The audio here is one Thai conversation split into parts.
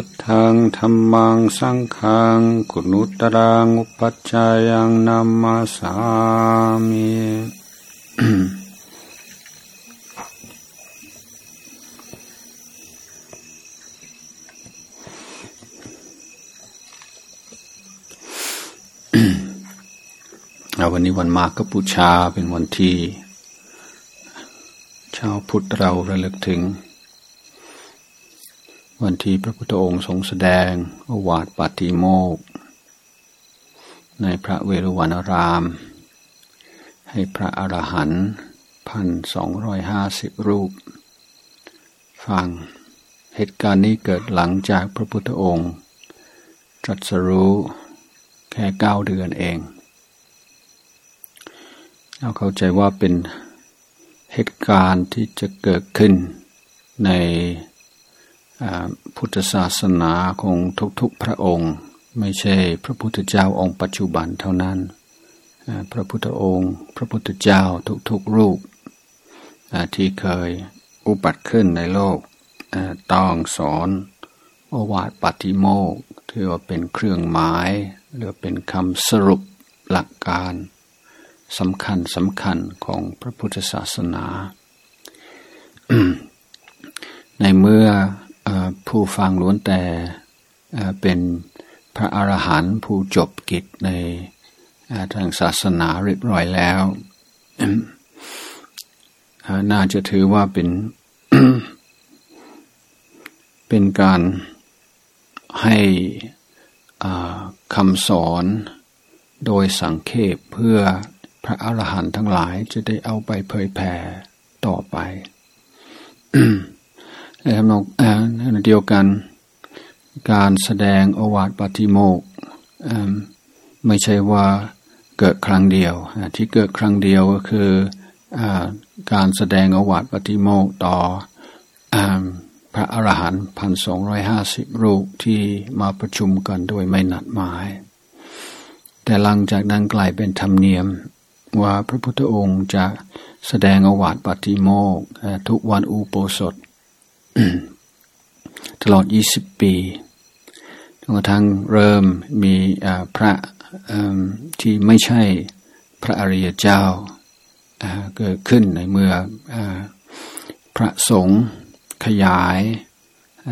พุทธังธรรมังสังฆังกุณุตรังอุปัจจายังนัมมาสามิวันนี้วันมากกบูชาเป็นวันที่ ชาวพุทธเราระลึกถึง วันที่พระพุทธองค์ทรงแสดงอวาทปาติโมก ในพระเวรุวันาราม ให้พระอรหันต์พันสองร้อยห้าสิบรูป ฟังเหตุการณ์นี้เกิดหลังจากพระพุทธองค์ตรัสรู้แค่เก้าเดือนเอง เราเข้าใจว่าเป็นเหตุการณ์ที่จะเกิดขึ้นใน พุทธศาสนาของทุกๆพระองค์ ไม่ใช่พระพุทธเจ้าองค์ปัจจุบันเท่านั้น พระพุทธองค์ พระพุทธเจ้าทุกๆรูปที่เคยอุบัติขึ้นในโลกต้องสอนโอวาทปฏิโมกที่ว่าเป็นเครื่องหมายหรือเป็นคำสรุปหลักการสำคัญสำคัญของพระพุทธศาสนา ในเมื่อ ผู้ฟังล้วนแต่เป็นพระอรหันต์ผู้จบกิจในทางศาสนาเรียบร้อยแล้ว น่าจะถือว่าเป็นเป็นการให้คำสอนโดยสังเขปเพื่อพระอรหันต์ทั้งหลายจะได้เอาไปเผยแผ่ต่อไป ในทำนองเดียวกัน การแสดงอวาทปฏิโมกไม่ใช่ว่าเกิดครั้งเดียว ที่เกิดครั้งเดียวก็คืออการแสดงอวาทปฏิโมกต่อพระอรหันต์พันสองร้อยห้าสิบรูปที่มาประชุมกันโดยไม่นัดหมาย แต่หลังจากนั้นกลายเป็นธรรมเนียมว่าพระพุทธองค์จะแสดงอวาทปฏิโมกทุกวันอุโปสถ ตลอด 20 ปีจนกระทั่งเริ่มมีพระที่ไม่ใช่พระอริยเจ้าเกิดขึ้นในเมื่อพระสงฆ์ขยาย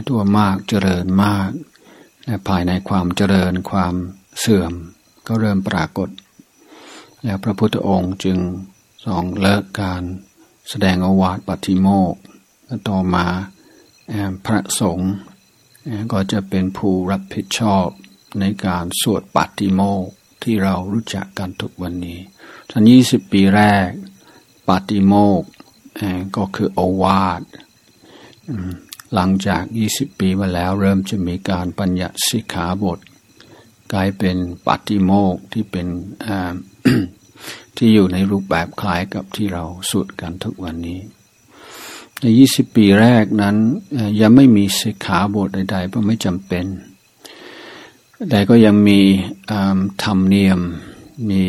ตัวมากเจริญมากภายในความเจริญความเสื่อมก็เริ่มปรากฏ แล้วพระพุทธองค์จึงสองเลิกการแสดงอวาทปฏิโมกต่อมา พระสงฆ์ก็จะเป็นผู้รับผิดชอบในการสวดปฏิโมกที่เรารู้จักกันทุกวันนี้ทันยี่สิบปีแรกปฏิโมกก็คือโอวาทหลังจากยี่สิบปีมาแล้วเริ่มจะมีการปัญญาสิกขาบท กลายเป็นปฏิโมกที่เป็นที่อยู่ในรูปแบบคล้ายกับที่เราสวดกันทุกวันนี้ ในยี่สิบปีแรกนั้นยังไม่มีสิกขาบทใดๆเพราะไม่จำเป็น แต่ก็ยังมีธรรมเนียม มี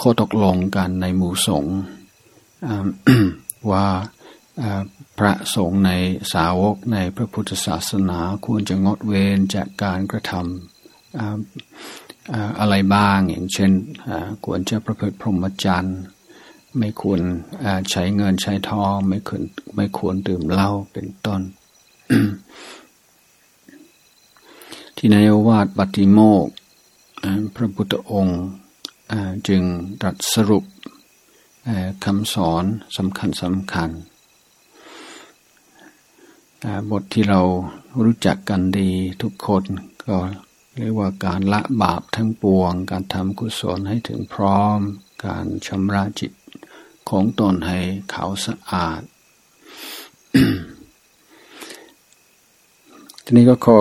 ข้อตกลงกันในหมู่สงฆ์ว่าพระสงฆ์ในสาวกในพระพุทธศาสนาควรจะงดเว้นจากการกระทำอะไรบ้างอย่างเช่น ควรจะประพฤติพรหมจรรย์ ไม่ควรใช้เงินใช้ทอง ไม่ควรไม่ควรดื่มเหล้าเป็นต้น ที่ในวาดปฏิโมกพระพุทธองค์จึงตรัสสรุปคำสอนสำคัญสำคัญ บทที่เรารู้จักกันดีทุกคนก็เรียกว่าการละบาปทั้งปวง การทำกุศลให้ถึงพร้อม การชำระจิต ของตนให้เขาสะอาด ทีนี้ก็ขอ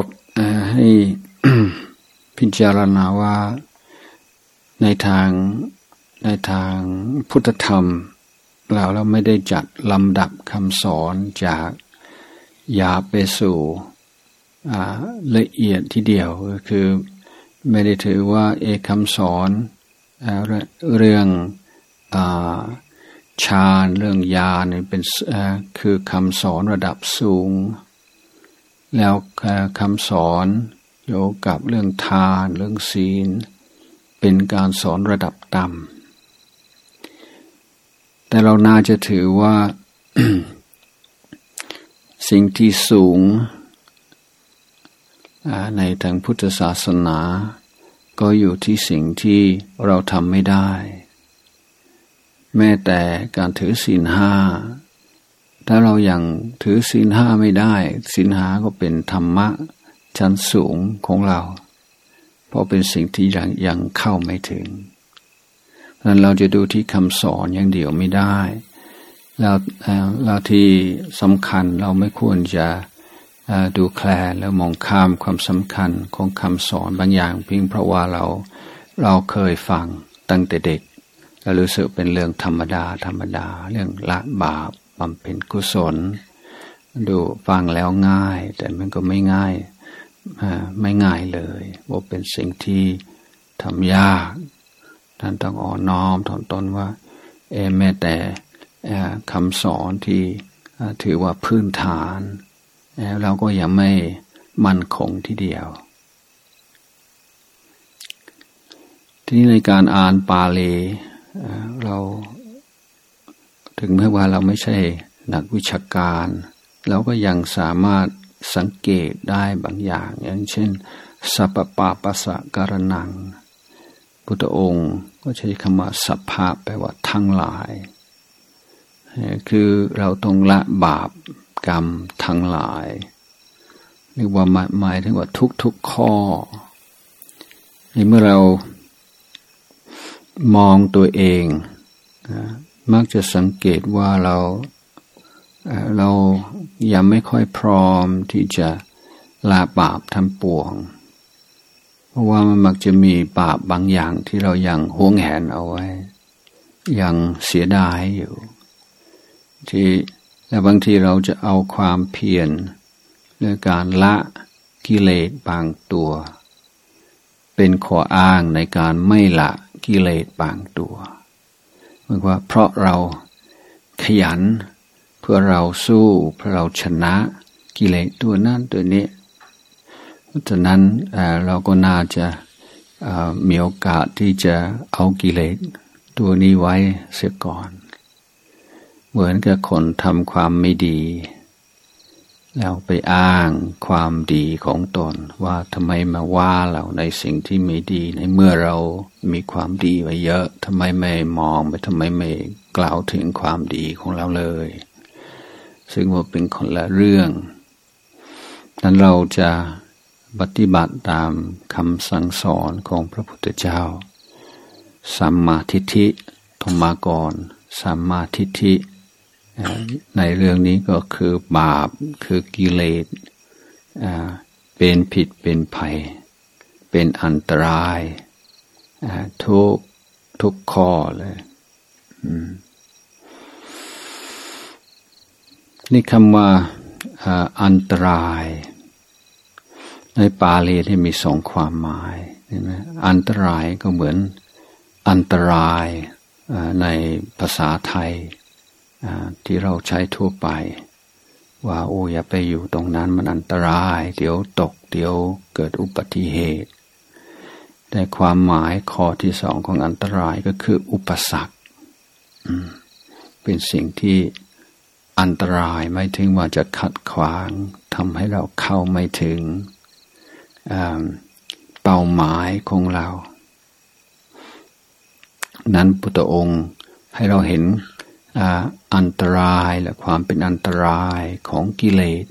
ให้พิจารณาว่าในทางในทางพุทธธรรมเราเราไม่ได้จัดลำดับคำสอนจากยาไปสู่ละเอียดทีเดียวก็คือไม่ได้ถือว่าเอกคำสอนเรื่อง ฌานเรื่องญาณเป็นคือคำสอนระดับสูง แล้วคำสอนเกี่ยวกับเรื่องทานเรื่องศีล เป็นการสอนระดับต่ำแต่เราน่าจะถือว่าสิ่งที่สูงในทางพุทธศาสนา ก็อยู่ที่สิ่งที่เราทำไม่ได้ แม้แต่การถือศีลห้าถ้าเรายัางถือศีลห้าไม่ได้ศีลห้าก็เป็นธรรมะชั้นสูงของเรา เพราะเป็นสิ่งที่ยังยังเข้าไม่ถึงดังนั้นเราจะดูที่คำสอนอย่างเดียวไม่ได้แล้วแล้วที่สำคัญเราไม่ควรจะดูแคลนแล้วมองข้ามความสำคัญของคำสอนบางอย่างเพียงเพราะว่าเราเราเคยฟังตั้งแต่เด็ก แล้วรู้สึกเป็นเรื่องธรรมดา ธรรมดา เรื่องละบาปบำเพ็ญกุศล ดูฟังแล้วง่าย แต่มันก็ไม่ง่ายไม่ง่ายเลยว่าเป็นสิ่งที่ทำยากท่านต้องอ่อนน้อมถ่อมตนว่าเอแม้แต่คำสอนที่ถือว่าพื้นฐานแล้วเราก็ยังไม่มั่นคงทีเดียว ทีนี้ในการอ่านปาลี เราถึงแม้ว่าเราไม่ใช่นักวิชาการ เราก็ยังสามารถสังเกตได้บางอย่าง อย่างเช่นสัพปะปัสสะการนัง พุทธองค์ก็ใช้คำว่าสัพพะแปลว่าทั้งหลาย คือเราต้องละบาปกรรมทั้งหลายเรียกว่าหมายถึงว่าทุกทุกข้อในเมื่อเรา มองตัวเองมักจะสังเกตว่าเราเรายังไม่ค่อยพร้อมที่จะลาบาปทำปวง เพราะว่ามันมักจะมีบาปบางอย่างที่เรายังห่วงแหนเอาไว้ ยังเสียดายอยู่ ที่และบางทีเราจะเอาความเพียรในการละกิเลสบางตัว เป็นข้ออ้างในการไม่ละ กิเลสบางตัวหมายว่าเพราะเราขยัน เพื่อเราสู้เพื่อเราชนะกิเลสตัวนั้นตัวนี้ฉะนั้นเราก็น่าจะมีโอกาสที่จะเอากิเลสตัวนี้ไว้เสียก่อน เหมือนกับคนทำความไม่ดี แล้วไปอ้างความดีของตนว่าทำไมมาว่าเราในสิ่งที่ไม่ดีในเมื่อเรามีความดีไว้เยอะทำไมไม่มองไปทำไมไม่กล่าวถึงความดีของเราเลย ซึ่งว่าเป็นคนละเรื่องนั้นเราจะปฏิบัติตามคำสั่งสอนของพระพุทธเจ้าสัมมาทิฏฐิธรรมากรสัมมาทิฏฐิ ในเรื่องนี้ก็คือบาปคือกิเลสเป็นผิดเป็นภัย เป็นอันตรายทุกทุกข้อเลยนี่คำว่าอันตราย ในปาลีที่มีสองความหมายอันตรายก็เหมือนอันตรายในภาษาไทย ที่เราใช้ทั่วไป ว่าโอ้อย่าไปอยู่ตรงนั้นมันอันตราย เดี๋ยวตก เดี๋ยวเกิดอุบัติเหตุ แต่ความหมายข้อที่สองของอันตรายก็คืออุปสรรคเป็นสิ่งที่อันตรายไม่ถึงว่าจะขัดขวางทำให้เราเข้าไม่ถึงเป้าหมายของเรา นั้นพุทธองค์ให้เราเห็น อันตรายและความเป็นอันตรายของกิเลส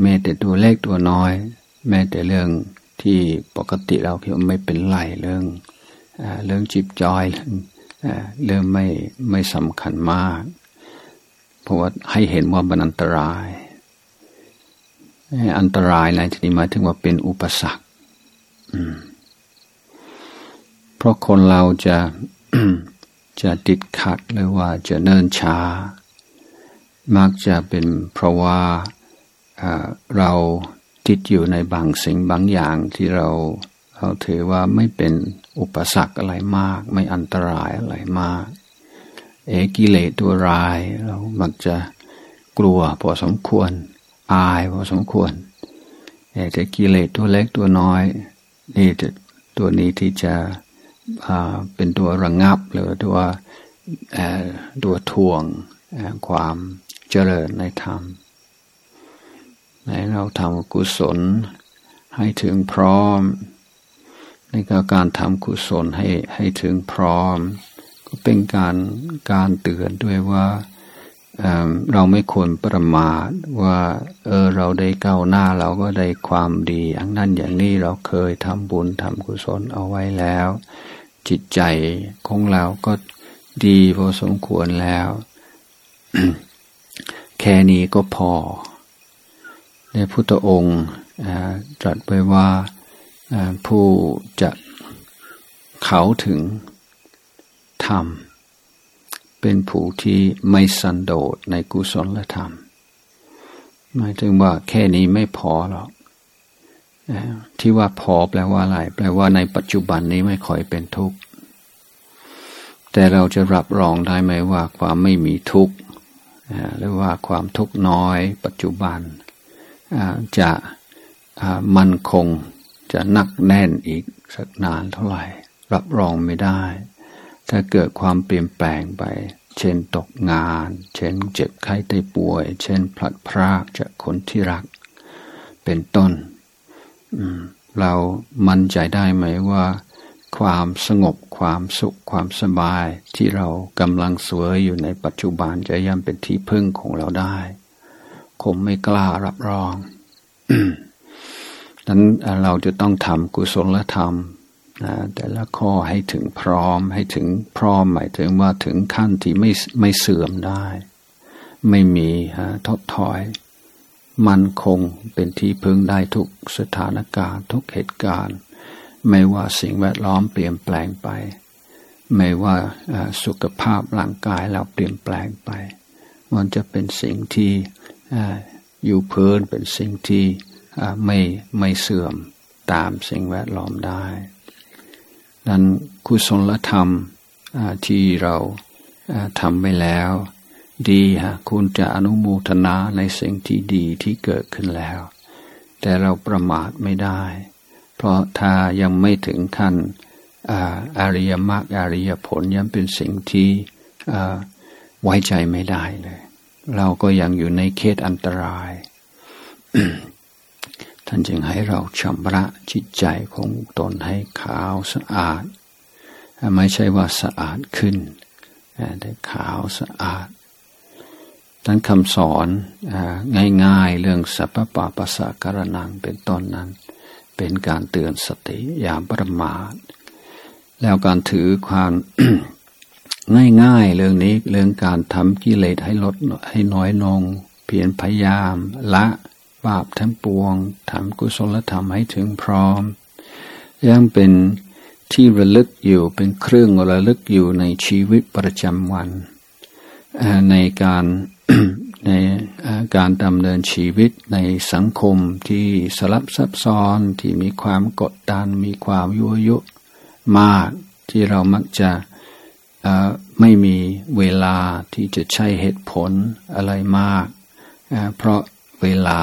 แม้แต่ตัวเล็กตัวน้อย แม้แต่เรื่องที่ปกติเราคิดว่าไม่เป็นไรเรื่องเรื่องจิบจอยเรื่องไม่ไม่สำคัญมาก เพราะว่าให้เห็นว่ามันอันตราย อันตรายในที่นี้หมายถึงว่าเป็นอุปสรรคเพราะคนเราจะ จะติดขัดหรือว่าจะเนิ่นช้า มักจะเป็นเพราะว่าเราติดอยู่ในบางสิ่งบางอย่างที่เราเราถือว่าไม่เป็นอุปสรรคอะไรมาก ไม่อันตรายอะไรมาก เอกิเลสตัวร้ายเรามักจะกลัวพอสมควร อายพอสมควรแต่กิเลสตัวเล็กตัวน้อยนี่ตัวนี้ที่จะ เป็นตัวระงงับหรือตัวตัวทวงความเจริญในธรรมให้เราทำกุศลให้ถึงพร้อมในการทำกุศลให้ให้ถึงพร้อม ก็เป็นการการเตือนด้วยว่าเราไม่ควรประมาทว่าเออเราได้ก้าวหน้าเราก็ได้ความดีอันนั้นอย่างนี้เราเคยทำบุญทำกุศลเอาไว้แล้ว จิตใจของเราก็ดีพอสมควรแล้ว แค่นี้ก็พอ ในพุทธองค์ตรัสไว้ว่าผู้จะเขาถึงธรรม เป็นผู้ที่ไม่สันโดษในกุศลธรรมหมายถึงว่าแค่นี้ไม่พอหรอก ที่ว่าพอแปลว่าอะไรแปลว่าในปัจจุบันนี้ไม่ค่อยเป็นทุกข์ แต่เราจะรับรองได้ไหมว่าความไม่มีทุกข์หรือว่าความทุกข์น้อย ปัจจุบันจะมั่นคงจะนักแน่นอีกสักนานเท่าไหร่ รับรองไม่ได้ ถ้าเกิดความเปลี่ยนแปลงไป เช่นตกงาน เช่นเจ็บไข้ได้ป่วย เช่นพลัดพรากจากคนที่รัก เป็นต้น เรามั่นใจได้ไหมว่า ความสงบความสุขความสบายที่เรากำลังสวยอยู่ในปัจจุบันจะย่ำเป็นที่พึ่งของเราได้ คงไม่กล้ารับรองนั้นเราจะต้องทำกุศลธรรมนะแต่ละข้อให้ถึงพร้อมให้ถึงพร้อมหมายถึงว่าถึงขั้นที่ไม่ไม่เสื่อมได้ ไม่มีทดถอย มันคงเป็นที่พึ่งได้ทุกสถานการณ์ทุกเหตุการณ์ ไม่ว่าสิ่งแวดล้อมเปลี่ยนแปลงไป ไม่ว่าสุขภาพร่างกายเราเปลี่ยนแปลงไป มันจะเป็นสิ่งที่อยู่เพิ่นเป็นสิ่งที่ไม่ไม่เสื่อมตามสิ่งแวดล้อมได้นั้นกุศลธรรมที่เราทำไปแล้ว ดีฮะคุณจะอนุโมทนาในสิ่งที่ดีที่เกิดขึ้นแล้ว แต่เราประมาทไม่ได้ เพราะถ้ายังไม่ถึงขั้นอาริยมรรคอริยผลยังเป็นสิ่งที่ไว้ใจไม่ได้เลย เราก็ยังอยู่ในเขตอันตราย ท่านจึงให้เราชำระจิตใจของตนให้ขาวสะอาด ไม่ใช่ว่าสะอาดขึ้น แต่ขาวสะอาด ทั้นคำสอนง่ายๆ เรื่องสัพพะปัสสะการนังเป็นต้นนั้น เป็นการเตือนสติอย่าประมาทแล้วการถือความง่ายๆ เรื่องนี้เรื่องการทำกิเลสให้ลดให้น้อยลงเพียรพยายามละบาปทั้งปวงทำกุศลธรรมให้ถึงพร้อม ยังเป็นที่ระลึกอยู่เป็นเครื่องระลึกอยู่ในชีวิตประจำวัน ในการในการดำเนินชีวิตในสังคมที่สลับซับซ้อนที่มีความกดดันมีความยั่วยุมากที่เรามักจะไม่มีเวลาที่จะใช้เหตุผลอะไรมาก เพราะเวลา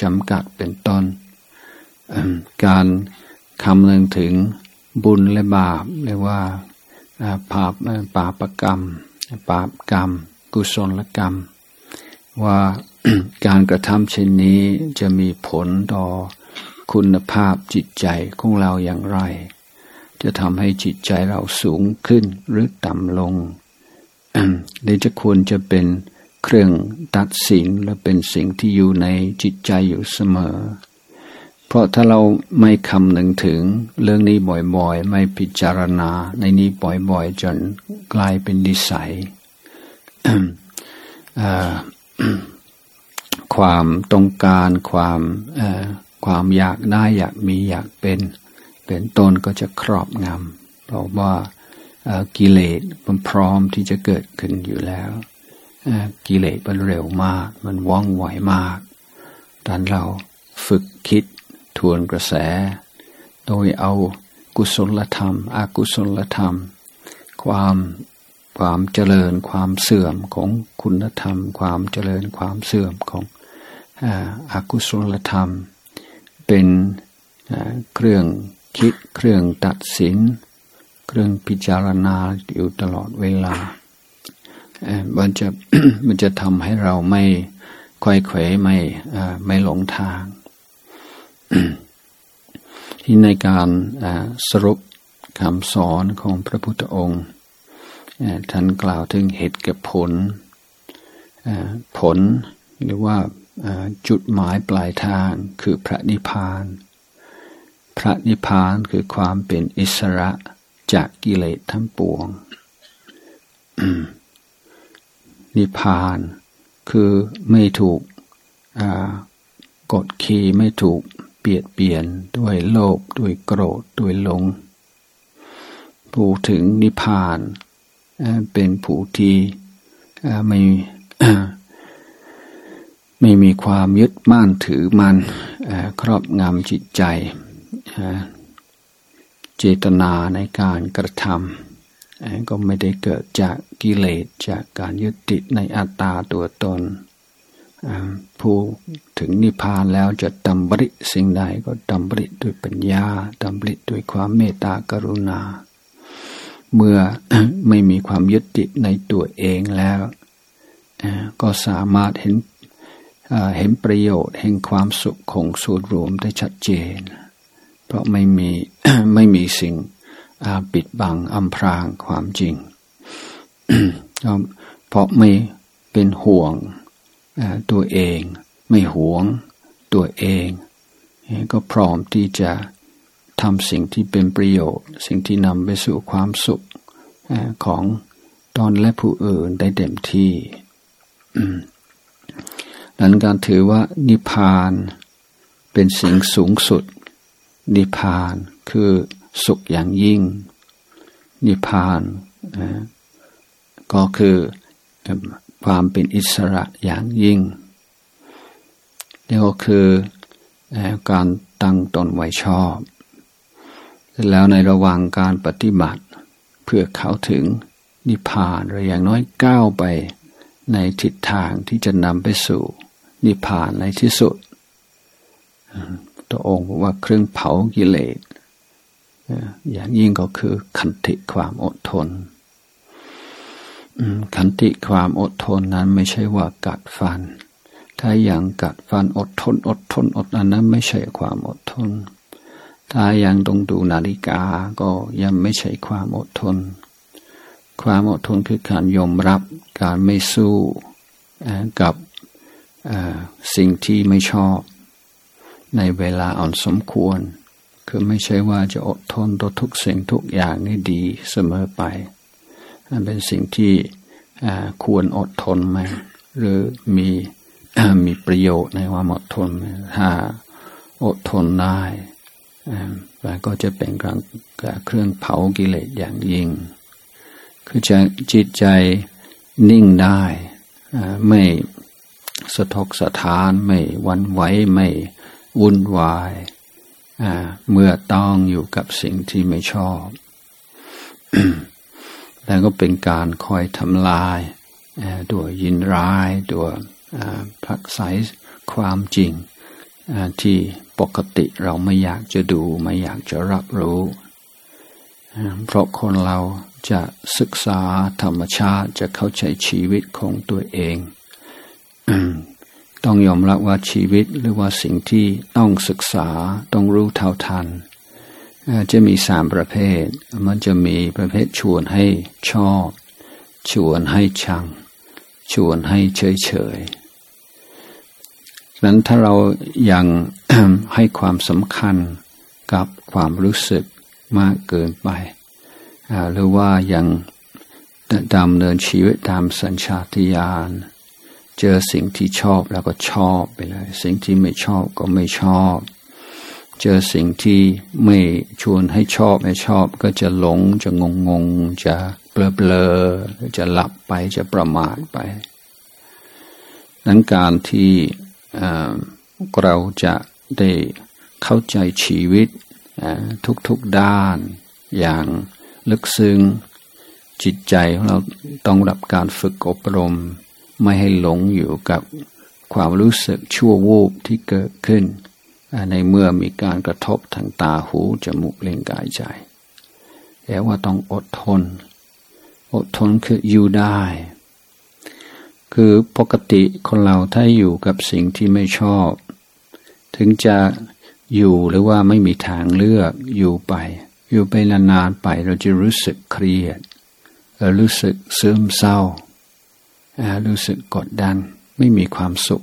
จำกัดเป็นต้น การคำนึงถึงบุญและบาปเรียกว่าบาปบาปกรรม บาปกรรม กุศลกรรม ว่าการกระทำเช่นนี้จะมีผลต่อคุณภาพจิตใจของเราอย่างไร จะทำให้จิตใจเราสูงขึ้นหรือต่ำลงหรือจะควรจะเป็นเครื่องตัดสินและเป็นสิ่งที่อยู่ในจิตใจอยู่เสมอ เพราะถ้าเราไม่คำนึงถึงเรื่องนี้บ่อยๆ ไม่พิจารณาในนี้บ่อยๆ จนกลายเป็นนิสัยความต้องการความความอยากได้อยากมีอยากเป็น เป็นต้นก็จะครอบงำเพราะว่ากิเลสมันพร้อมที่จะเกิดขึ้นอยู่แล้วกิเลสมันเร็วมาก มันว่องไวมากดันเราฝึกคิด ทวนกระแส โดยเอากุศลธรรม อกุศลธรรม ความความเจริญความเสื่อมของคุณธรรม ความเจริญความเสื่อมของอากุศลธรรม เป็นเครื่องคิดเครื่องตัดสิน เครื่องพิจารณาอยู่ตลอดเวลามันจะมันจะทำให้เราไม่ค่อยเขวไม่ไม่หลงทาง ที่ในการสรุปคำสอนของพระพุทธองค์ท่านกล่าวถึงเหตุกับผล ผลหรือว่าจุดหมายปลายทางคือพระนิพพาน พระนิพพานคือความเป็นอิสระจากกิเลสทั้งปวง นิพพานคือไม่ถูกกดขี่ไม่ถูก เปลี่ยนเปลี่ยนด้วยโลภด้วยโกรธด้วยหลง ผู้ถึงนิพพานเป็นผู้ที่ไม่ไม่มีความยึดมั่นถือมันครอบงำจิตใจ เจตนาในการกระทำก็ไม่ได้เกิดจากกิเลสจากการยึดติดในอัตตาตัวตน ผู้ถึงนิพพานแล้วจะดำบริสิ่งใดก็ดำบริด้วยปัญญาดำบริด้วยความเมตตากรุณา เมื่อไม่มีความยึดติดในตัวเองแล้ว ก็สามารถเห็นเห็นประโยชน์แห่งความสุขของส่วนรวมได้ชัดเจน เพราะไม่มีไม่มีสิ่งปิดบังอำพรางความจริงเพราะไม่เป็นห่วง ตัวเอง ไม่หวงตัวเอง ก็พร้อมที่จะทำสิ่งที่เป็นประโยชน์ สิ่งที่นำไปสู่ความสุขของตอนและผู้อื่นได้เต็มที่นั้นการถือว่านิพพานเป็นสิ่งสูงสุด นิพพานคือสุขอย่างยิ่ง นิพพานก็คือ ความเป็นอิสระอย่างยิ่งนี่ก็คือการตั้งตนไว้ชอบ แล้วในระหว่างการปฏิบัติเพื่อเข้าถึงนิพพานหรืออย่างน้อยก้าวไปในทิศทางที่จะนำไปสู่นิพพานในที่สุดตัวองค์บอกว่าเครื่องเผากิเลสอย่างยิ่งก็คือขันติความอดทน ขันติความอดทนนั้นไม่ใช่ว่ากัดฟัน ถ้าอย่างกัดฟันอดทน อดทนอดอันนั้นไม่ใช่ความอดทน ถ้ายังต้องดูนาฬิกาก็ยังไม่ใช่ความอดทน ความอดทนคือการยอมรับการไม่สู้กับสิ่งที่ไม่ชอบ ในเวลาอ่อนสมควร คือไม่ใช่ว่าจะอดทนต่อทุกสิ่งทุกอย่างนี่ดีเสมอไป มันเป็นสิ่งที่ควรอดทนไหมหรือมีมีประโยชน์ในความอดทนถ้าอดทนได้แล้วก็จะเป็นการเครื่องเผากิเลสอย่างยิ่ง คือจะจิตใจนิ่งได้ไม่สะทกสะท้านไม่วันไหวไม่วุ่นวายเมื่อต้องอยู่กับสิ่งที่ไม่ชอบ แล้วก็เป็นการคอยทำลายด้วยินร้ายด้วยผลักไสความจริงที่ปกติเราไม่อยากจะดูไม่อยากจะรับรู้ เพราะคนเราจะศึกษาธรรมชาติจะเข้าใจชีวิตของตัวเอง ต้องยอมรับว่าชีวิตหรือว่าสิ่งที่ต้องศึกษาต้องรู้เท่าทัน จะมีสามประเภท มันจะมีประเภทชวนให้ชอบ ชวนให้ชัง ชวนให้เฉยเฉยนั้นถ้าเรายังให้ความสำคัญกับความรู้สึกมากเกินไปหรือว่ายังดำเนินชีวิตตามสัญชาติญาณ เจอสิ่งที่ชอบแล้วก็ชอบไปเลย สิ่งที่ไม่ชอบก็ไม่ชอบ เจอสิ่งที่ไม่ชวนให้ชอบไม่ชอบ ก็จะหลงจะงงงจะเบลอเบลอจะหลับไปจะประมาทไปนั้นการที่เราจะได้เข้าใจชีวิตทุกๆด้าน อย่างลึกซึ้งจิตใจของเราต้องรับการฝึกอบรม ไม่ให้หลงอยู่กับความรู้สึกชั่ววูบที่เกิดขึ้น ในเมื่อมีการกระทบทางตาหู จมูกเล่งกายใจแต่ว่าต้องอดทน อดทนคืออยู่ได้ คือปกติคนเราถ้าอยู่กับสิ่งที่ไม่ชอบ ถึงจะอยู่หรือว่าไม่มีทางเลือกอยู่ไป อยู่ไปนานๆไปเราจะรู้สึกเครียดรู้สึกซึมเศร้า รู้สึกกดดัน ไม่มีความสุข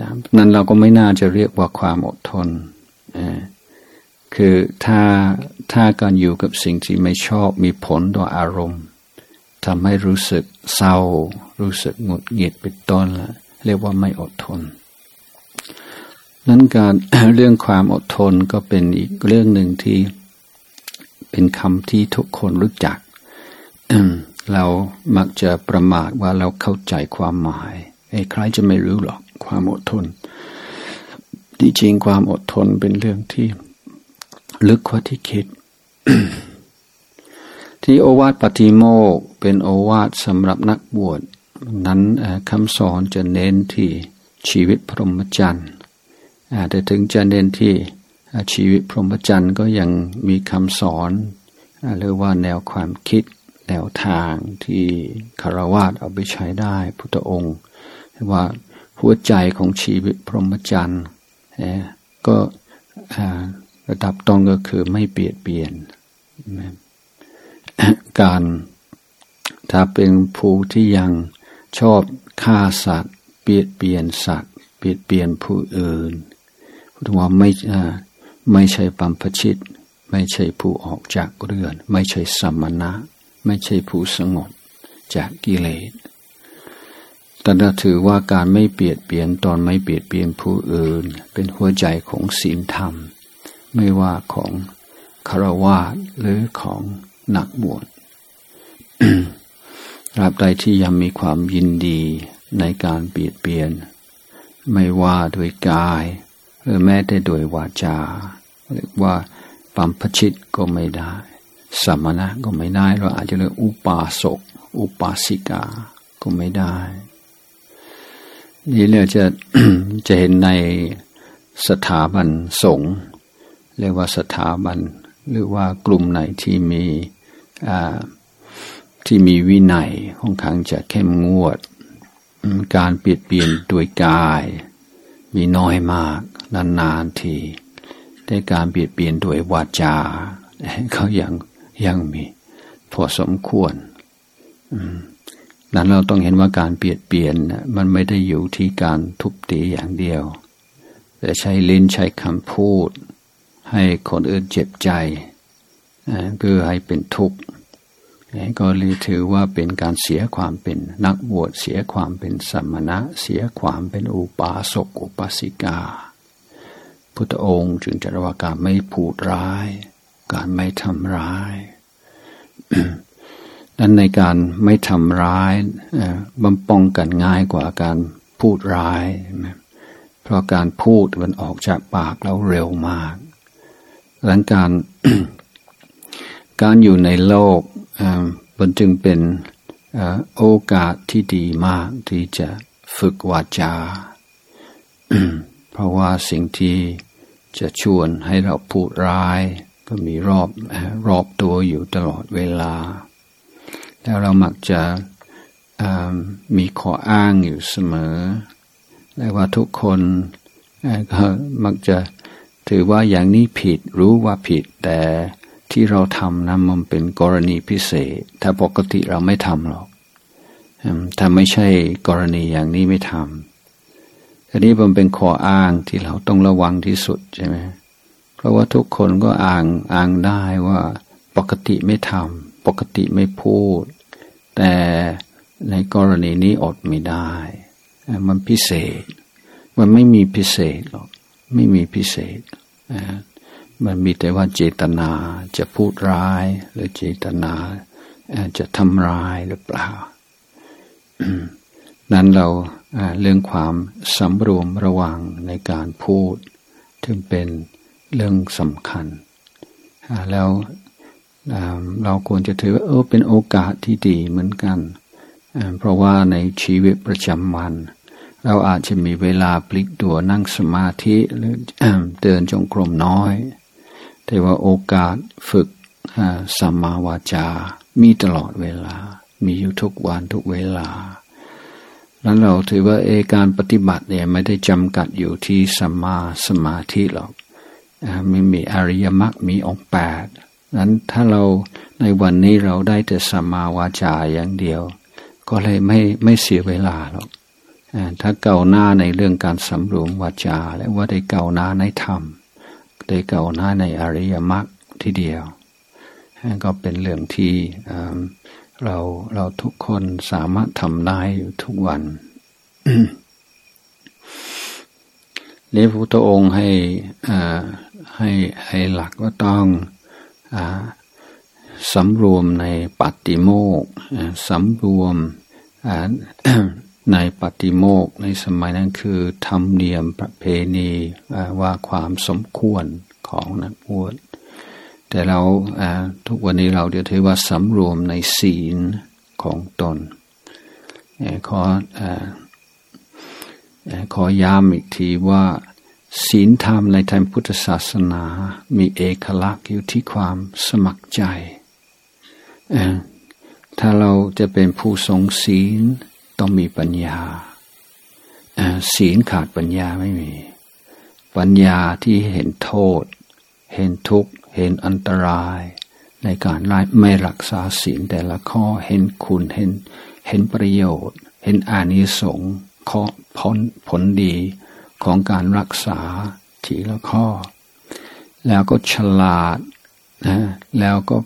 นั้นเราก็ไม่น่าจะเรียกว่าความอดทน คือถ้าถ้าการอยู่กับสิ่งที่ไม่ชอบมีผลต่ออารมณ์ทำให้รู้สึกเศร้า รู้สึกหงุดหงิดเป็นต้นละเรียกว่าไม่อดทน นั้นการเรื่องความอดทนก็เป็นอีกเรื่องหนึ่งที่เป็นคำที่ทุกคนรู้จัก เรามักจะประมาทว่าเราเข้าใจความหมายไอ้ใครจะไม่รู้หรอก ความอดทน ที่จริงความอดทนเป็นเรื่องที่ลึกกว่าที่คิด ที่โอวาทปฏิโมกเป็นโอวาทสำหรับนักบวช นั้นคำสอนจะเน้นที่ชีวิตพรหมจรรย์แต่ถึงจะเน้นที่ชีวิตพรหมจรรย์ก็ยังมีคำสอนหรือว่าแนวความคิดแนวทางที่คารวาสเอาไปใช้ได้พุทธองค์ว่า หัวใจของชีวิตพรหมจรรย์ก็ระดับตรงก็คือไม่เปลี่ยนเปลี่ยน การถ้าเป็นผู้ที่ยังชอบฆ่าสัตว์ เปลี่ยนเปลี่ยนสัตว์ เปลี่ยนเปลี่ยนผู้อื่นพุทธว่าไม่ไม่ใช่ปัมพชิต ไม่ใช่ผู้ออกจากเรือน ไม่ใช่สมณะ ไม่ใช่ผู้สงบจากกิเลส แต่ถือว่าการไม่เปลี่ยนเปลี่ยนตอนไม่เปลี่ยนเปลี่ยนผู้อื่น เป็นหัวใจของศีลธรรม ไม่ว่าของคารวะหรือของหนักบวชราบใดที่ยังมีความยินดีในการเปลี่ยนเปลี่ยน ไม่ว่าด้วยกาย หรือแม้แต่โดยวาจาเรียกว่าปัมพชิตก็ไม่ได้ สมณะก็ไม่ได้ เราอาจจะเรียกอุปาสก อุปาสิกา ก็ไม่ได้ นี่เราจะจะเห็นในสถาบันสงฆ์เรียกว่าสถาบัน หรือว่ากลุ่มไหนที่มีที่มีวินัยค่อนข้างจะเข้มงวด การเปลี่ยนเปลี่ยนด้วยกาย มีน้อยมากนานๆทีแต่การเปลี่ยนเปลี่ยนด้วยวาจาเขาอย่างยังมี พอสมควร นั้นเราต้องเห็นว่าการเปลี่ยนเปลี่ยนมันไม่ได้อยู่ที่การทุบตีอย่างเดียว แต่ใช้ลิ้นใช้คำพูด ให้คนอื่นเจ็บใจเพื่อให้เป็นทุกข์ก็เลยถือว่าเป็นการเสียความเป็นนักบวชเสียความเป็นสมณะ เสียความเป็นอุปาสกอุปาสิกา พุทธองค์จึงจะว่าการไม่พูดร้าย การไม่ทำร้าย นั้นในการไม่ทำร้ายบัมป้องกันง่ายกว่าการพูดร้ายเพราะการพูดมันออกจากปากเราเร็วมากดังการการอยู่ในโลกมันจึงเป็นโอกาสที่ดีมากที่จะฝึกวาจา เพราะว่าสิ่งที่จะชวนให้เราพูดร้าย ก็มีรอบรอบตัวอยู่ตลอดเวลา แล้วเรามักจะมีข้ออ้างอยู่เสมอและว่าทุกคนก็มักจะถือว่าอย่างนี้ผิดรู้ว่าผิด แต่ที่เราทำนะมันเป็นกรณีพิเศษ ถ้าปกติเราไม่ทำหรอกถ้าไม่ใช่กรณีอย่างนี้ไม่ทำอันนี้มันเป็นข้ออ้างที่เราต้องระวังที่สุดใช่ไหมเพราะว่าทุกคนก็อ่างอ่างได้ว่า ปกติไม่ทำปกติไม่พูด แต่ในกรณีนี้อดไม่ได้ มันพิเศษ มันไม่มีพิเศษหรอก ไม่มีพิเศษ มันมีแต่ว่าเจตนาจะพูดร้าย หรือเจตนาจะทำร้ายหรือเปล่า นั้นเราเรื่องความสำรวมระวังในการพูด ถึงเป็นเรื่องสำคัญ แล้ว เราควรจะถือว่าเออเป็นโอกาสที่ดีเหมือนกัน เพราะว่าในชีวิตประจำวัน เราอาจจะมีเวลาปลิกตัวนั่งสมาธิหรือเดินจงกรมน้อย แต่ว่าโอกาสฝึกสัมมาวาจา มีตลอดเวลา มีอยู่ทุกวันทุกเวลาแล้วเราถือว่าเอการปฏิบัติเนี่ยไม่ได้จำกัดอยู่ที่สัมมาสมาธิหรอกไม่มีอริยมรรคมีองค์แปด นั้นถ้าเราในวันนี้เราได้แต่สัมมาวาจาอย่างเดียว ก็เลยไม่ไม่เสียเวลาหรอกถ้าเก่าหน้าในเรื่องการสำรวมวาจา และว่าได้เก่าหน้าในธรรม ได้เก่าหน้าในอริยมรรคทีเดียว ก็เป็นเรื่องที่เราเราทุกคนสามารถทำได้อยู่ทุกวันนี้พระพุทธองค์ให้ให้ให้หลักว่าต้อง สำรวมในปฏิโมกสำรวมในปฏิโมกในสมัยนั้นคือธรรมเนียมประเพณีว่าความสมควรของนักบวชแต่เราทุกวันนี้เราจะถือว่าสำรวมในศีลของตนขอขอย้ำอีกทีว่า ศีลธรรมในทางพุทธศาสนา มีเอกลักษณ์อยู่ที่ความสมัครใจ ถ้าเราจะเป็นผู้ทรงศีลต้องมีปัญญา ศีลขาดปัญญาไม่มี ปัญญาที่เห็นโทษ เห็นทุกข์ เห็นอันตราย ในการไม่รักษาศีลแต่ละข้อเห็นคุณเห็นเห็นประโยชน์ เห็นอานิสงส์ข้อผลผลดี ของการรักษาทีละข้อ แล้วก็ฉลาดนะแล้วก็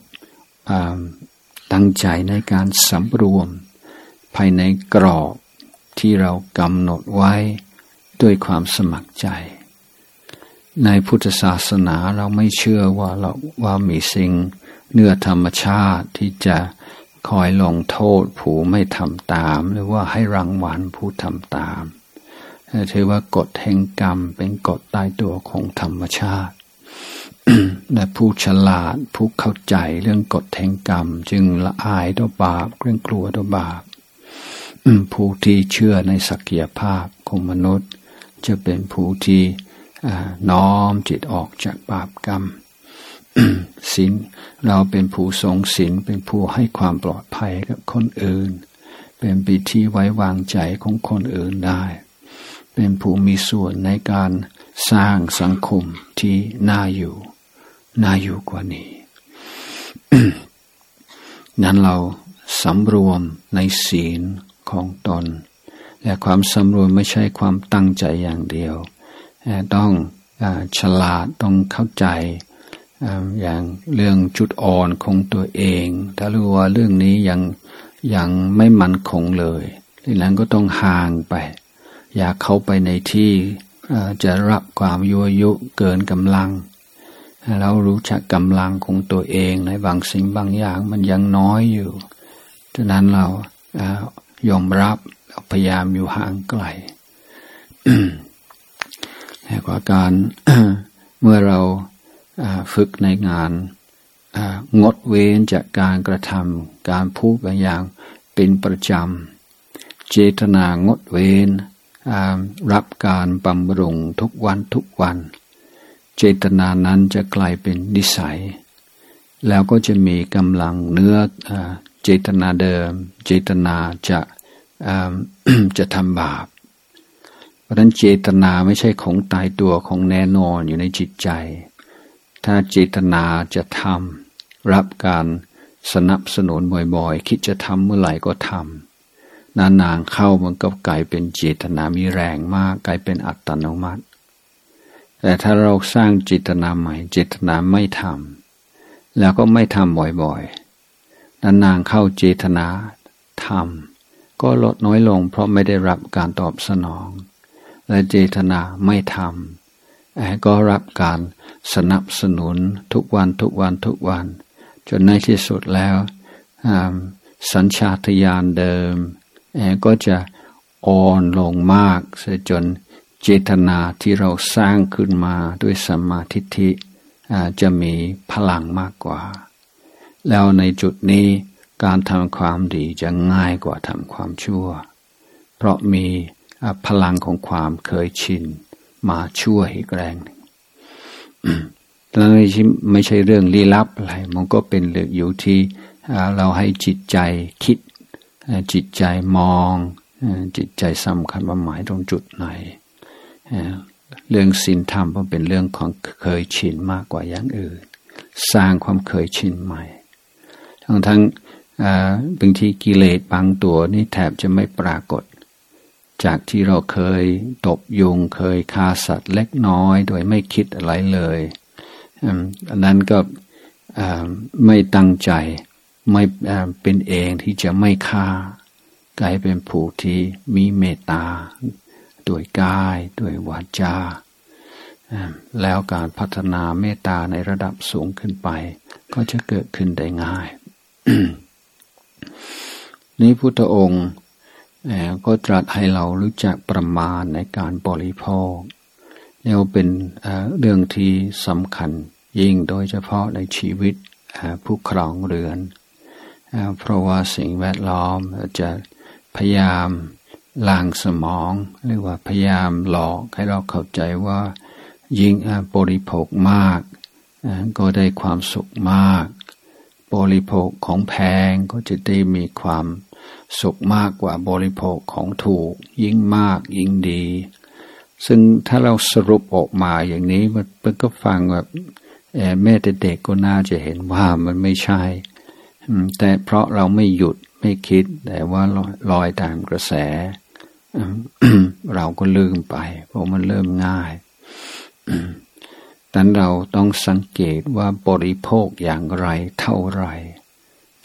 ตั้งใจในการสำรวม ภายในกรอบที่เรากำหนดไว้ด้วยความสมัครใจ ในพุทธศาสนาเราไม่เชื่อว่าเราว่ามีสิ่งเนื้อธรรมชาติที่จะคอยลงโทษผู้ไม่ทำตาม หรือว่าให้รางวัลผู้ทำตาม ถือว่ากฎแห่งกรรมเป็นกฎตายตัวของธรรมชาติและผู้ฉลาดผู้เข้าใจเรื่องกฎแห่งกรรม จึงละอายต่อบาปเรื่องกลัวต่อบาปผู้ที่เชื่อในศักยภาพของมนุษย์ จะเป็นผู้ที่น้อมจิตออกจากบาปกรรมศีลเราเป็นผู้ทรงศีลเป็นผู้ให้ความปลอดภัยกับคนอื่น เป็นปีที่ไว้วางใจของคนอื่นได้ เป็นผู้มีส่วนในการสร้างสังคมที่น่าอยู่น่าอยู่กว่านี้ นั้นเราสำรวมในศีลของตน และความสำรวมไม่ใช่ความตั้งใจอย่างเดียว ต้องอฉลาดต้องเข้าใจอย่างเรื่องจุดอ่อนของตัวเอง ถ้ารู้ว่าเรื่องนี้ยังยังไม่มั่นคงเลยดังนั้นก็ต้องห่างไป อยากเข้าไปในที่จะรับความยั่วยุเกินกำลังเรารู้จักกำลังของตัวเองในบางสิ่งบางอย่างมันยังน้อยอยู่ฉะนั้นเรายอมรับพยายามอยู่ห่างไกลแต่กว่าการเมื่อเราฝึกในงานงดเว้นจากการกระทำการพูดบางอย่างเป็นประจำ เจตนางดเว้น รับการบำรุงทุกวันทุกวัน เจตนานั้นจะกลายเป็นนิสัย แล้วก็จะมีกำลังเนื้อเจตนาเดิม เจตนาจะจะทำบาป เพราะนั้นเจตนาไม่ใช่ของตายตัวของแน่นอนอยู่ในจิตใจ ถ้าเจตนาจะทำรับการสนับสนุนบ่อยๆ คิดจะทำเมื่อไหร่ก็ทำ นานๆเข้ามันก็กลายเป็นเจตนามีแรงมาก กลายเป็นอัตโนมัติ แต่ถ้าเราสร้างเจตนาใหม่ เจตนาไม่ทำแล้วก็ไม่ทำบ่อยๆ นานๆเข้าเจตนาทำก็ลดน้อยลง เพราะไม่ได้รับการตอบสนอง และเจตนาไม่ทำแอก็รับการสนับสนุนทุกวันทุกวันทุกวัน จนในที่สุดแล้ว สัญชาตญาณเดิม ก็จะอ่อนลงมากเสียจนเจตนาที่เราสร้างขึ้นมาด้วยสมาทิฏฐิจะมีพลังมากกว่า แล้วในจุดนี้การทำความดีจะง่ายกว่าทำความชั่ว เพราะมีพลังของความเคยชินมาช่วยอีกแรงหนึ่งแต่ไม่ใช่เรื่องลี้ลับอะไร มันก็เป็นเรื่องอยู่ที่เราให้จิตใจคิด จิตใจมองจิตใจสำคัญว่าหมายตรงจุดไหนเรื่องศีลธรรมก็เป็นเรื่องของเคยชินมากกว่าอย่างอื่น สร้างความเคยชินใหม่ ทั้งทั้งบางทีกิเลสบางตัวนี่แทบจะไม่ปรากฏ จากที่เราเคยตบยุงเคยฆ่าสัตว์เล็กน้อย โดยไม่คิดอะไรเลยอันนั้นก็ไม่ตั้งใจ ไม่เป็นเองที่จะไม่ฆ่ากลายเป็นผู้ที่มีเมตตาด้วยกายด้วยวาจา แล้วการพัฒนาเมตตาในระดับสูงขึ้นไป ก็จะเกิดขึ้นได้ง่าย นี้พุทธองค์ก็ตรัสให้เรารู้จักประมาณในการบริโภคนี่เป็นเรื่องที่สำคัญยิ่งโดยเฉพาะในชีวิตผู้ครองเรือน เพราะว่าสิ่งแวดล้อมจะพยายามล่างสมอง หรือว่าพยายามหลอกให้เราเข้าใจว่ายิ่งบริโภคมาก ก็ได้ความสุขมาก บริโภคของแพงก็จะได้มีความสุขมากกว่าบริโภคของถูก ยิ่งมากยิ่งดี ซึ่งถ้าเราสรุปออกมาอย่างนี้มันก็ฟังแบบแม่แต่เด็กก็น่าจะเห็นว่ามันไม่ใช่ แต่เพราะเราไม่หยุดไม่คิด แต่ว่าลอยตามกระแส เราก็ลืมไป เพราะมันเริ่มง่ายดังนั้นเราต้องสังเกตว่าบริโภคอย่างไรเท่าไร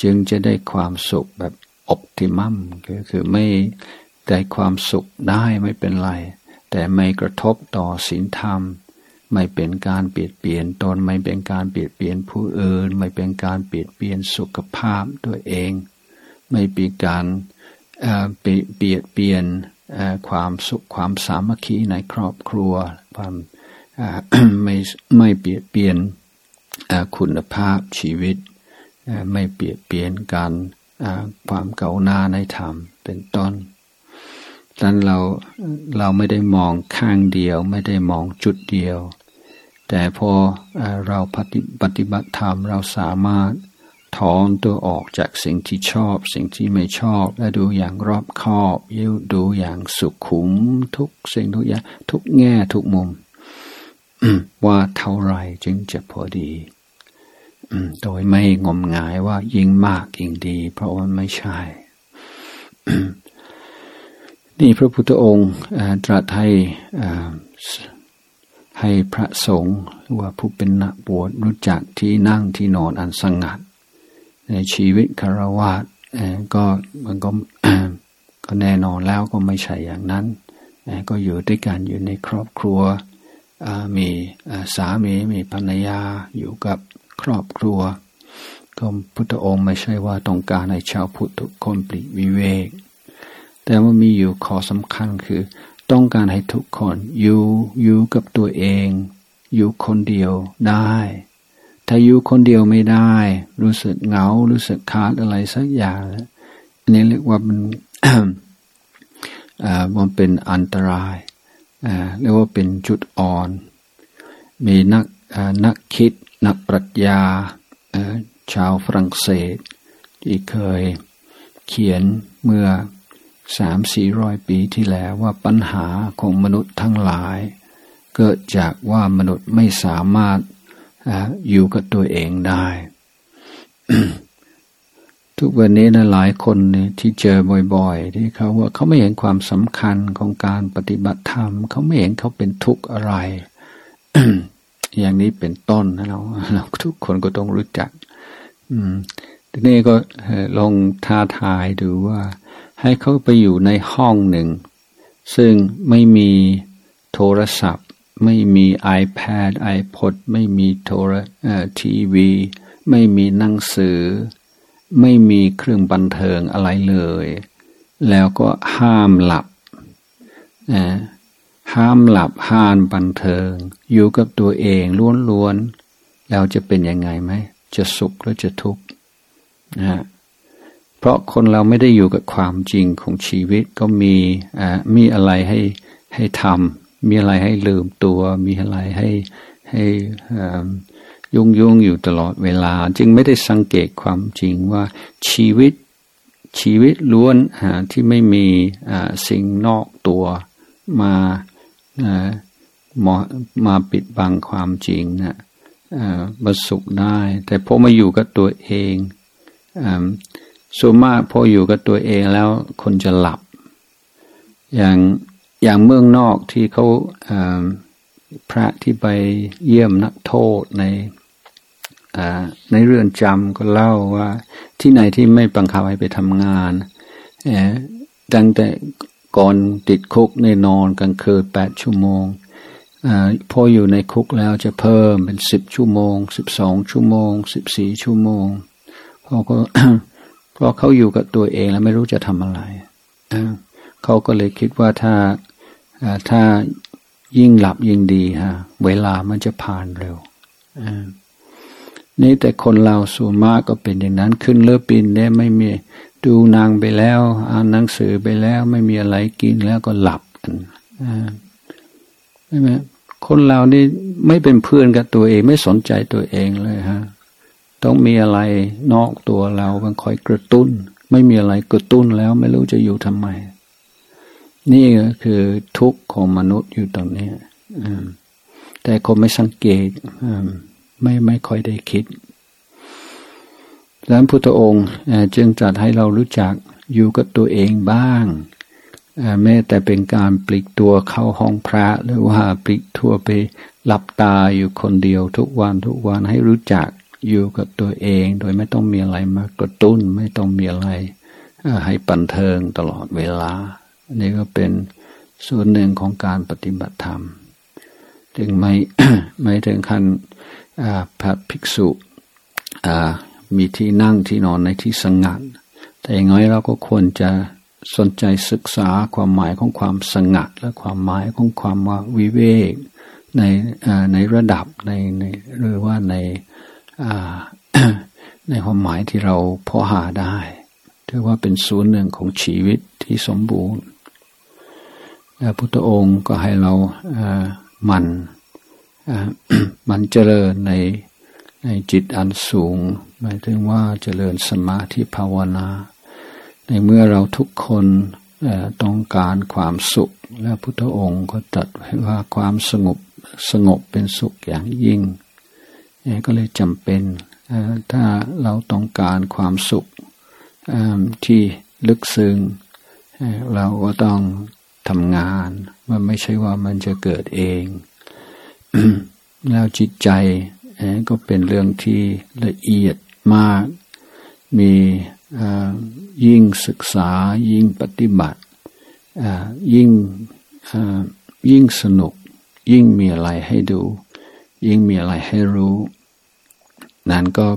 จึงจะได้ความสุขแบบออปติมัมก็คือไม่ได้ความสุขได้ไม่เป็นไร แต่ไม่กระทบต่อศีลธรรม ไม่เป็นการเปลี่ยนเปลี่ยนตนไม่เป็นการเปลี่ยนเปลี่ยนผู้อื่น ไม่เป็นการเปลี่ยนเปลี่ยนสุขภาพตัวเอง ไม่เป็นการเปลี่ยนเปลี่ยนความสุขความสามัคคีในครอบครัว ความไม่ไม่เปลี่ยนเปลี่ยนคุณภาพชีวิต ไม่เปลี่ยนเปลี่ยนการความเก่าหน้าในธรรมเป็นต้นดังนั้นเราเราไม่ได้มองข้างเดียว ไม่ได้มองจุดเดียว แต่พอเราปฏิบัติธรรมเราสามารถถอนตัวออกจากสิ่งที่ชอบ สิ่งที่ไม่ชอบ และดูอย่างรอบคอบยดูอย่างสุขุม ทุกสิ่งทุกอย่างทุกแง่ทุกมุม ว่าเท่าไรจึงจะพอดีโดยไม่งมงายว่ายิ่งมากยิ่งดี เพราะมันไม่ใช่ นี่พระพุทธองค์ตรัสให้ ให้พระสงฆ์หรือว่าผู้เป็นนักบวชรู้จักที่นั่งที่นอนอันสงัด ในชีวิตคารวะก็มันก็ก็แน่นอนแล้วก็ไม่ใช่อย่างนั้น ก็อยู่ด้วยกันอยู่ในครอบครัวมีสามีมีภรรยาอยู่กับครอบครัวก็พุทธองค์ไม่ใช่ว่าต้องการให้ชาวพุทธทุกคนปลีกวิเวก แต่ว่ามีอยู่ข้อสำคัญคือ ต้องการให้ทุกคนอยู่อยู่กับตัวเอง อยู่คนเดียวได้ ถ้าอยู่คนเดียวไม่ได้ รู้สึกเหงา รู้สึกขาดอะไรสักอย่างอันนี้เรียกว่ามันมันเป็นอันตรายเรียกว่าเป็นจุดอ่อน มีนักนักคิด นักปรัชญาชาวฝรั่งเศส ที่เคยเขียนเมื่อ สามสี่ร้อยปีที่แล้วว่าปัญหาของมนุษย์ทั้งหลาย เกิดจากว่ามนุษย์ไม่สามารถอยู่กับตัวเองได้ ทุกวันนี้นะหลายคนที่เจอบ่อยๆ ที่เขาว่าเขาไม่เห็นความสำคัญของการปฏิบัติธรรม เขาไม่เห็นเขาเป็นทุกข์อะไร อย่างนี้เป็นต้นนะเราเราทุกคนก็ต้องรู้จัก อืมทีนี้ก็ลองท้าทายดูว่า ให้เขาไปอยู่ในห้องหนึ่ง ซึ่งไม่มีโทรศัพท์ ไม่มี iPad iPod ไม่มีโทรทีวี ไม่มีหนังสือ ไม่มีเครื่องบันเทิงอะไรเลย แล้วก็ห้ามหลับนะห้ามหลับห้ามบันเทิง อยู่กับตัวเองล้วนๆแล้วจะเป็นยังไงไหมจะสุขหรือจะทุกข์นะ เพราะคนเราไม่ได้อยู่กับความจริงของชีวิตก็มีมีอะไรให้ให้ทำมีอะไรให้ลืมตัว มีอะไรให้ให้ยุ่งยุ่งอยู่ตลอดเวลา จึงไม่ได้สังเกตความจริงว่าชีวิตชีวิตล้วนที่ไม่มีสิ่งนอกตัวมามามาปิดบังความจริงนะบรสุขได้ แต่พอมาอยู่กับตัวเอง ส่วนมากพออยู่กับตัวเองแล้วคนจะหลับ อย่างอย่างเมืองนอกที่เขาพระที่ไปเยี่ยมนักโทษในในเรือนจำก็เล่าว่าที่ไหนที่ไม่บังคับให้ไปทำงานตั้งแต่ก่อนติดคุกในนอนกลางคืนแปดชั่วโมงอพออยู่ในคุกแล้วจะเพิ่มเป็นสิบชั่วโมงสิบสองชั่วโมงสิบสี่ชั่วโมงพอก็ เพราะเขาอยู่กับตัวเองแล้วไม่รู้จะทำอะไร เขาก็เลยคิดว่าถ้าถ้ายิ่งหลับยิ่งดีฮะเวลามันจะผ่านเร็วนี่แต่คนเราส่วนมากก็เป็นอย่างนั้นขึ้นเลือปินเนี่ยไม่มีดูนางไปแล้ว อ่านหนังสือไปแล้ว ไม่มีอะไรกินแล้วก็หลับกันใช่ไหมคนเรานี่ไม่เป็นเพื่อนกับตัวเองไม่สนใจตัวเองเลยฮะ ต้องมีอะไรนอกตัวเรามันคอยกระตุ้น ไม่มีอะไรกระตุ้นแล้วไม่รู้จะอยู่ทำไม นี่ก็คือทุกข์ของมนุษย์อยู่ตรงนี้แต่คนไม่สังเกตไม่ไม่ค่อยได้คิดดังนั้นพุทธองค์จึงจัดให้เรารู้จักอยู่กับตัวเองบ้างแม้แต่เป็นการปลิกตัวเข้าห้องพระ หรือว่าปลิกทั่วไปหลับตาอยู่คนเดียวทุกวันทุกวันให้รู้จัก อยู่กับตัวเอง โดยไม่ต้องมีอะไรมากระตุ้นไม่ต้องมีอะไรให้ปันเทิงตลอดเวลานี่ก็เป็นส่วนหนึ่งของการปฏิบัติธรรม ถึงไม่ไม่ถึงขั้นพระภิกษุมีที่นั่งที่นอนในที่สงัด แต่อย่างน้อยเราก็ควรจะสนใจศึกษาความหมายของความสงัด และความหมายของความว่าวิเวกในในระดับในในหรือว่าใน ในความหมายที่เราพอหาได้ถือว่าเป็นส่วนหนึ่งของชีวิตที่สมบูรณ์พระพุทธองค์ก็ให้เรามันมันเจริญในในจิตอันสูง หมายถึงว่าเจริญสมาธิภาวนา ในเมื่อเราทุกคนต้องการความสุข และพุทธองค์ก็ตรัสไว้ว่าความสงบสงบเป็นสุขอย่างยิ่ง ก็เลยจำเป็นถ้าเราต้องการความสุขที่ลึกซึ้งเราก็ต้องทำงาน มันไม่ใช่ว่ามันจะเกิดเอง แล้วจิตใจก็เป็นเรื่องที่ละเอียดมาก มียิ่งศึกษายิ่งปฏิบัติยิ่งยิ่งสนุก ยิ่งมีอะไรให้ดู ยิ่งมีอะไรให้รู้ นั้นก็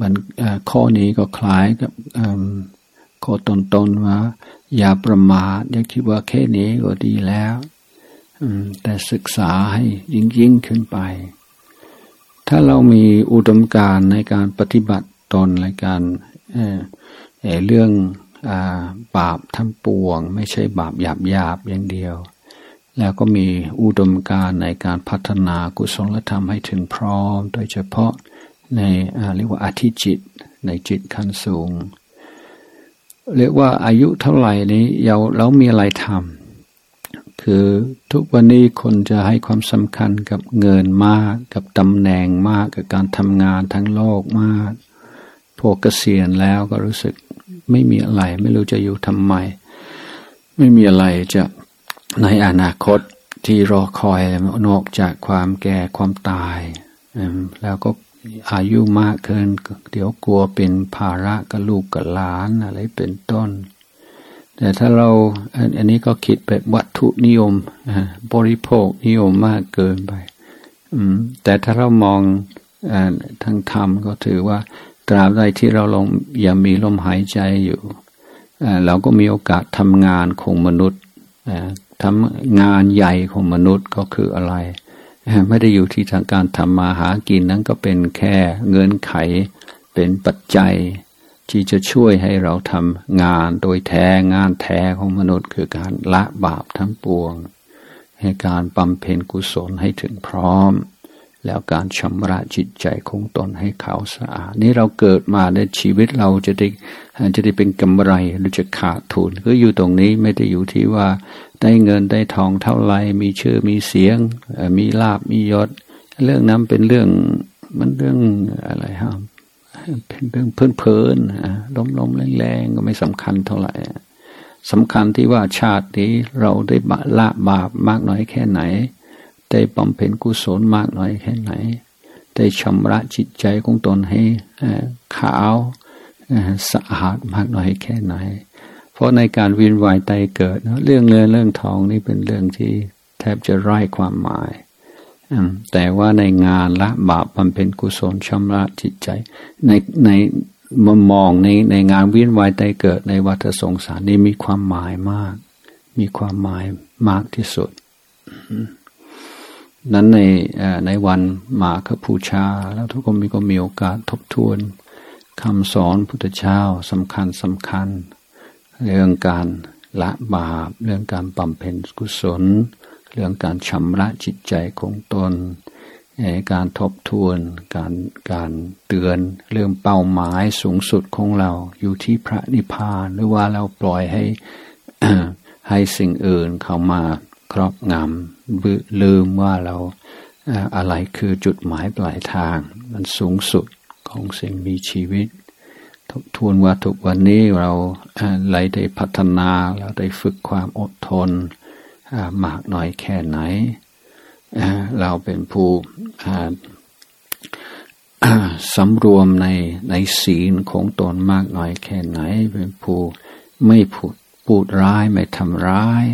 มันข้อนี้ก็คล้ายกับข้อต้นๆว่า อย่าประมาทอย่าคิดว่าแค่นี้ก็ดีแล้วแต่ศึกษาให้ยิ่งยิ่งขึ้นไป ถ้าเรามีอุดมการในการปฏิบัติตนในการเเรื่องอบาปทั้งปวง ไม่ใช่บาปหยาบหยาบอย่างเดียว แล้วก็มีอุดมการในการพัฒนากุศลธรรมให้ถึงพร้อม โดยเฉพาะ ในเรียกว่าอธิจิต ในจิตขั้นสูง เรียกว่าอายุเท่าไหร่นี้เราเรามีอะไรทำคือทุกวันนี้คนจะให้ความสำคัญกับเงินมาก กับตำแหน่งมากกับการทำงานทั้งโลกมากพอเกษียณแล้วก็รู้สึกไม่มีอะไร ไม่รู้จะอยู่ทำไม ไม่มีอะไรจะในอนาคตที่รอคอยนอกจากความแก่ความตาย แล้วก็ อายุมากเกิน เดี๋ยวกลัวเป็นภาระกับลูกกับหลานอะไรเป็นต้น แต่ถ้าเราอันนี้ก็คิดแบบวัตถุนิยมบริโภคนิยมมากเกินไปแต่ถ้าเรามองทางธรรมก็ถือว่า ตราบใดที่เราลงยังมีลมหายใจอยู่เราก็มีโอกาสทำงานของมนุษย์ทำงานใหญ่ของมนุษย์ก็คืออะไร ไม่ได้อยู่ที่ทางการทำมาหากินนั้นก็เป็นแค่เงื่อนไข เป็นปัจจัย ที่จะช่วยให้เราทำงานโดยแท้งานแท้ของมนุษย์ คือการละบาปทั้งปวง ให้การบำเพ็ญกุศลให้ถึงพร้อม แล้วการชำระจิตใจของตนให้ขาวสะอาด นี่เราเกิดมาในชีวิตเราจะได้จะได้เป็นกำไรหรือจะขาดทุนก็อยู่ตรงนี้ไม่ได้อยู่ที่ว่า ได้เงินได้ทองเท่าไรมีชื่อมีเสียง มีลาบมียศ เรื่องนั้นเป็นเรื่องมันเรื่องอะไรฮะเป็นเรื่องเพลินเพลินล้มล้มแรงๆก็ไม่สำคัญเท่าไหร่สำคัญที่ว่าชาตินี้เราได้ละบาปมากน้อยแค่ไหน ได้บำเพ็ญกุศลมากน้อยแค่ไหน ได้ชำระจิตใจของตนให้ขาวสะอาดมากน้อยแค่ไหน เพราะในการวินวายตเกิด เรื่องเรื่องเรื่องทองนี่เป็นเรื่องที่แทบจะไร้ความหมายแต่ว่าในงานละบาปบำเพ็ญกุศลชำระจิตใจ ในในมมองในในงานวินวายตเกิดในวัฏสงสารนี่มีความหมายมาก มีความหมายมากที่สุด นั้นในในวันมาคบูชา แล้วทุกคนมีก็มีโอกาสทบทวนคำสอนพุทธเจ้าสำคัญสำคัญ เรื่องการละบาป เรื่องการบำเพ็ญกุศล เรื่องการชำระจิตใจของตน การทบทวนการการเตือนเรื่องเป้าหมายสูงสุดของเราอยู่ที่พระนิพพาน หรือว่าเราปล่อยให้ให้สิ่งอื่นเข้ามาครอบงำลืมว่าเราอะไรคือจุดหมายปลายทาง มันสูงสุดของสิ่งมีชีวิต ทบทวนว่าทุกวันนี้เราอะไรได้พัฒนาเราได้ฝึกความอดทนมากน้อยแค่ไหน เราเป็นผู้สำรวมในในศีลของตนมากน้อยแค่ไหน เป็นผู้ไม่พูดพูดร้ายไม่ทำร้าย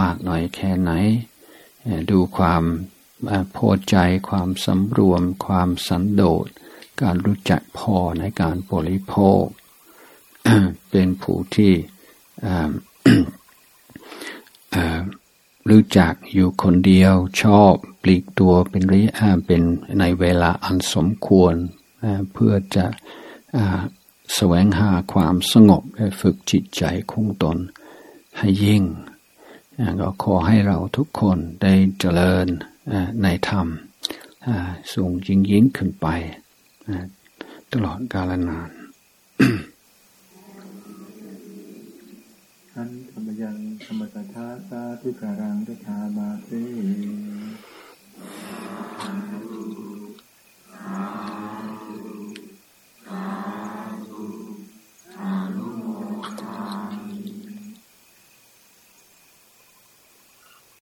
มากน่อยแค่ไหน ดูความพอใจความสำรวมความสันโดษ การรู้จักพอในการบริโภค เป็นผู้ที่รู้จักอยู่คนเดียวชอบปลีกตัวเป็นระยะเป็นในเวลาอันสมควร เพื่อจะแสวงหาความสงบและฝึกจิตใจของตนให้ยิ่งก็ขอให้เราทุกคนได้เจริญในธรรมสูงยิ่งยิ่งขึ้นไป ตลอดกาลนานท่านธรรมยังธรรมสัทธาสาธุการังตุธามาเต